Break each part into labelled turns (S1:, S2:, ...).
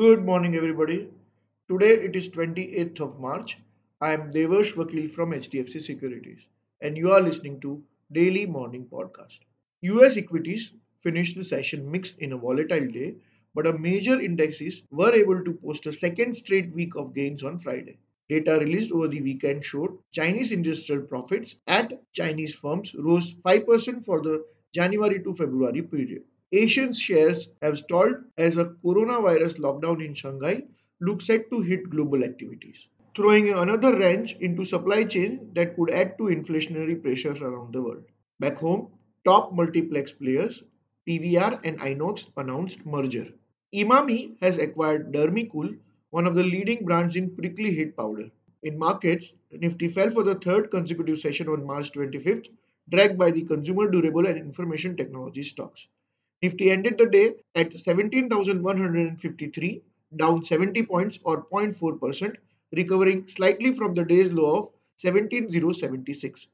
S1: Good morning, everybody. Today it is 28th of March. I am Devarsh Vakil from HDFC Securities, and you are listening to Daily Morning Podcast. US equities finished the session mixed in a volatile day, but our major indexes were able to post a second straight week of gains on Friday. Data released over the weekend showed Chinese industrial profits at Chinese firms rose 5% for the January to February period. Asian shares have stalled as a coronavirus lockdown in Shanghai looks set to hit global activities, throwing another wrench into supply chain that could add to inflationary pressures around the world. Back home, top multiplex players PVR and Inox announced merger. Emami has acquired Dermicool, one of the leading brands in prickly heat powder. In markets, Nifty fell for the third consecutive session on March 25th, dragged by the consumer durable and information technology stocks. Nifty ended the day at 17,153, down 70 points or 0.4%, recovering slightly from the day's low of 17,076.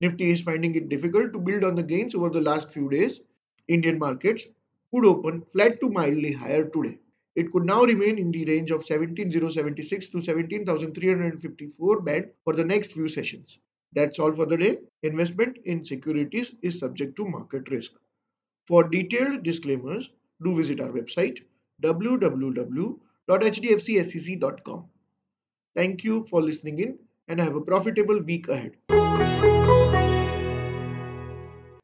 S1: Nifty is finding it difficult to build on the gains over the last few days. Indian markets could open flat to mildly higher today. It could now remain in the range of 17,076 to 17,354 band for the next few sessions. That's all for the day. Investment in securities is subject to market risk. For detailed disclaimers, do visit our website www.hdfcsec.com. Thank you for listening in and have a profitable week ahead.